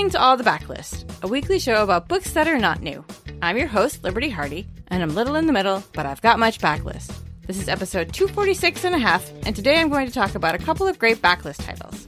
listening to All the Backlist, a weekly show about books that are not new. I'm your host, Liberty Hardy, and I'm little in the middle, but I've got much backlist. This is episode 246 and a half, and today I'm going to talk about a couple of great backlist titles.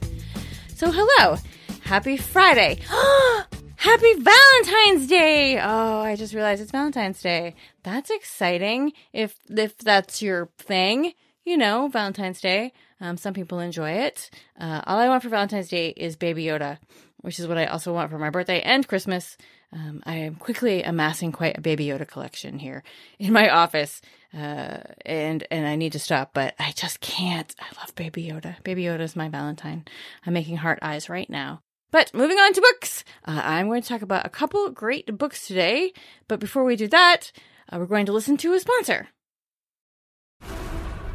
So, hello! Happy Friday! Happy Valentine's Day! Oh, I just realized it's Valentine's Day. That's exciting. If if that's your thing, you know, Valentine's Day. Um, some people enjoy it. Uh, all I want for Valentine's Day is Baby Yoda which is what I also want for my birthday and Christmas. Um, I am quickly amassing quite a Baby Yoda collection here in my office, uh, and and I need to stop, but I just can't. I love Baby Yoda. Baby Yoda is my Valentine. I'm making heart eyes right now. But moving on to books, uh, I'm going to talk about a couple great books today. But before we do that, uh, we're going to listen to a sponsor.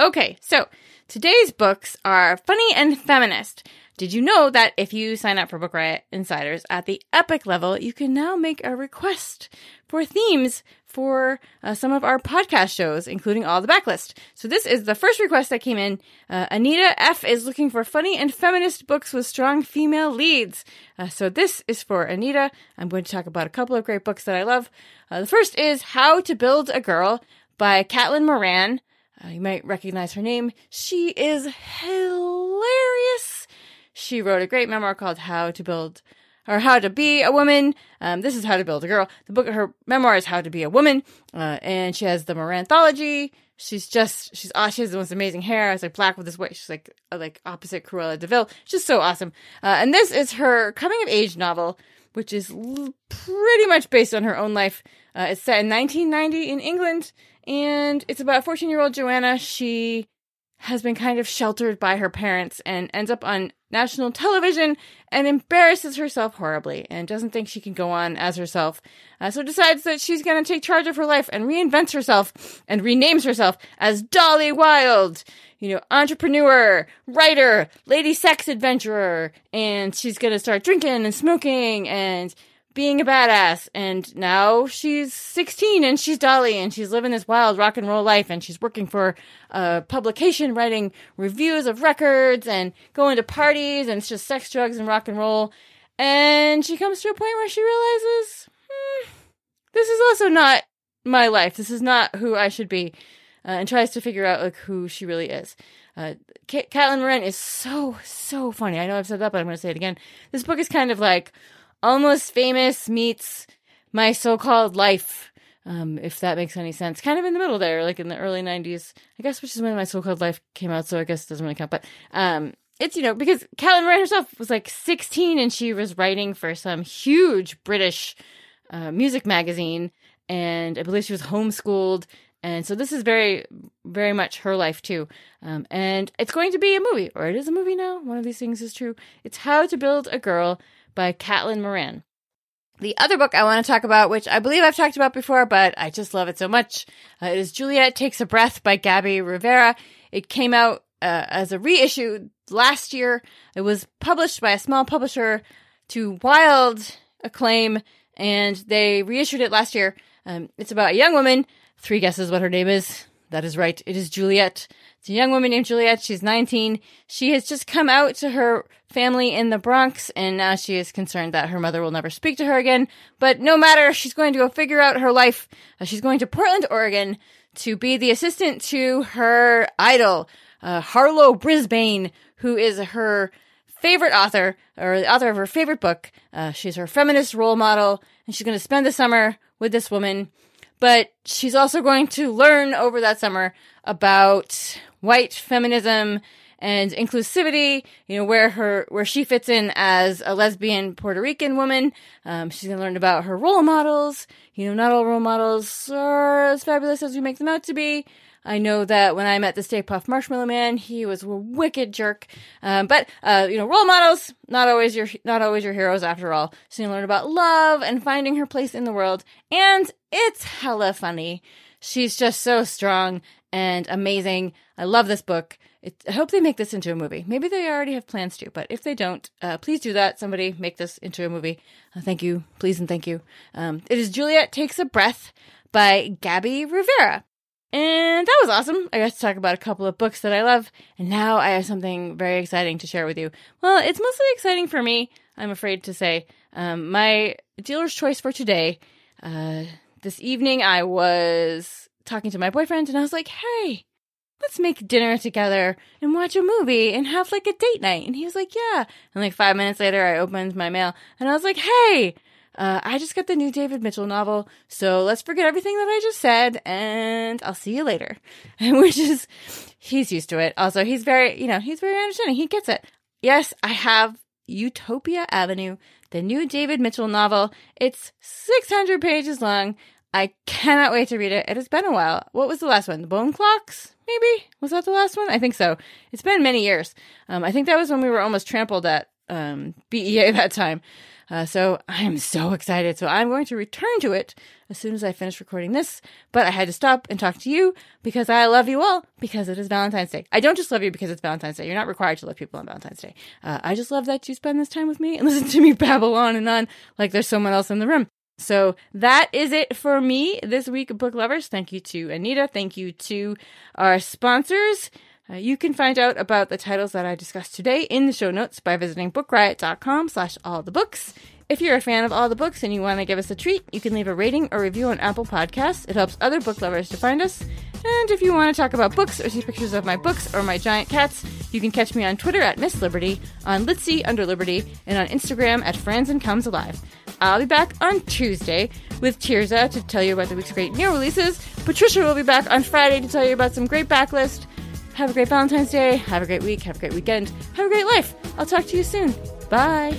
Okay, so today's books are funny and feminist. Did you know that if you sign up for Book Riot Insiders at the epic level, you can now make a request for themes for uh, some of our podcast shows, including all the backlist. So this is the first request that came in. Uh, Anita F is looking for funny and feminist books with strong female leads. Uh, so this is for Anita. I'm going to talk about a couple of great books that I love. Uh, the first is How to Build a Girl by Caitlin Moran. Uh, you might recognize her name. She is hilarious. She wrote a great memoir called How to Build or How to Be a Woman. Um, this is How to Build a Girl. The book, of her memoir is How to Be a Woman, uh, and she has the Moranthology. She's just she's uh, she has the most amazing hair. It's like black with this white. She's like uh, like opposite Cruella Deville. Vil. She's so awesome. Uh, and this is her coming of age novel, which is l- pretty much based on her own life. Uh, it's set in 1990 in England, and it's about 14 year old Joanna. She has been kind of sheltered by her parents and ends up on national television and embarrasses herself horribly and doesn't think she can go on as herself. Uh, so decides that she's going to take charge of her life and reinvents herself and renames herself as Dolly Wilde, You know, entrepreneur, writer, lady sex adventurer, and she's going to start drinking and smoking and being a badass. And now she's 16 and she's Dolly and she's living this wild rock and roll life and she's working for a publication writing reviews of records and going to parties and it's just sex, drugs, and rock and roll. And she comes to a point where she realizes, hmm, this is also not my life. This is not who I should be. Uh, and tries to figure out like who she really is. Uh, Caitlin Moran is so so funny. I know I've said that, but I'm going to say it again. This book is kind of like Almost Famous meets My So-Called Life, um, if that makes any sense. Kind of in the middle there, like in the early 90s, I guess, which is when My So-Called Life came out, so I guess it doesn't really count. But um, it's, you know, because Caitlin Moran herself was like 16 and she was writing for some huge British uh, music magazine, and I believe she was homeschooled. And so this is very, very much her life too. Um, and it's going to be a movie, or it is a movie now. One of these things is true. It's How to Build a Girl by Caitlin Moran. The other book I want to talk about, which I believe I've talked about before, but I just love it so much, uh, is Juliet Takes a Breath by Gabby Rivera. It came out uh, as a reissue last year. It was published by a small publisher to wild acclaim, and they reissued it last year. Um, it's about a young woman. Three guesses what her name is. That is right. It is Juliet. It's a young woman named Juliet. She's 19. She has just come out to her family in the Bronx, and now she is concerned that her mother will never speak to her again. But no matter, she's going to go figure out her life. Uh, she's going to Portland, Oregon to be the assistant to her idol, uh, Harlowe Brisbane, who is her favorite author, or the author of her favorite book. Uh, she's her feminist role model, and she's going to spend the summer with this woman. But she's also going to learn over that summer about white feminism and inclusivity, you know, where her, where she fits in as a lesbian Puerto Rican woman. Um, she's going to learn about her role models. You know, not all role models are as fabulous as we make them out to be. I know that when I met the Stay Puft Marshmallow Man, he was a wicked jerk. Um, but uh, you know, role models not always your not always your heroes after all. So you learn about love and finding her place in the world, and it's hella funny. She's just so strong and amazing. I love this book. It, I hope they make this into a movie. Maybe they already have plans to, but if they don't, uh, please do that. Somebody make this into a movie. Uh, thank you, please, and thank you. Um, it is Juliet Takes a Breath by Gabby Rivera. And that was awesome. I got to talk about a couple of books that I love, and now I have something very exciting to share with you. Well, it's mostly exciting for me, I'm afraid to say. Um, my dealer's choice for today, uh, this evening I was talking to my boyfriend, and I was like, hey, let's make dinner together and watch a movie and have like a date night. And he was like, yeah. And like five minutes later, I opened my mail and I was like, hey, uh, I just got the new David Mitchell novel, so let's forget everything that I just said, and I'll see you later. Which is, he's used to it. Also, he's very, you know, he's very understanding. He gets it. Yes, I have Utopia Avenue, the new David Mitchell novel. It's 600 pages long. I cannot wait to read it. It has been a while. What was the last one? The Bone Clocks? Maybe? Was that the last one? I think so. It's been many years. Um, I think that was when we were almost trampled at um, BEA that time. Uh, so I'm so excited. So I'm going to return to it as soon as I finish recording this. But I had to stop and talk to you because I love you all because it is Valentine's Day. I don't just love you because it's Valentine's Day. You're not required to love people on Valentine's Day. Uh, I just love that you spend this time with me and listen to me babble on and on like there's someone else in the room. So that is it for me this week, book lovers. Thank you to Anita. Thank you to our sponsors. Uh, you can find out about the titles that I discussed today in the show notes by visiting bookriot.com slash all the books. If you're a fan of all the books and you want to give us a treat, you can leave a rating or review on Apple Podcasts. It helps other book lovers to find us. And if you want to talk about books or see pictures of my books or my giant cats, you can catch me on Twitter at Miss Liberty, on Litsy under Liberty, and on Instagram at Franzen Comes Alive. I'll be back on Tuesday with Tirzah to tell you about the week's great new releases. Patricia will be back on Friday to tell you about some great backlist. Have a great Valentine's Day. Have a great week. Have a great weekend. Have a great life. I'll talk to you soon. Bye.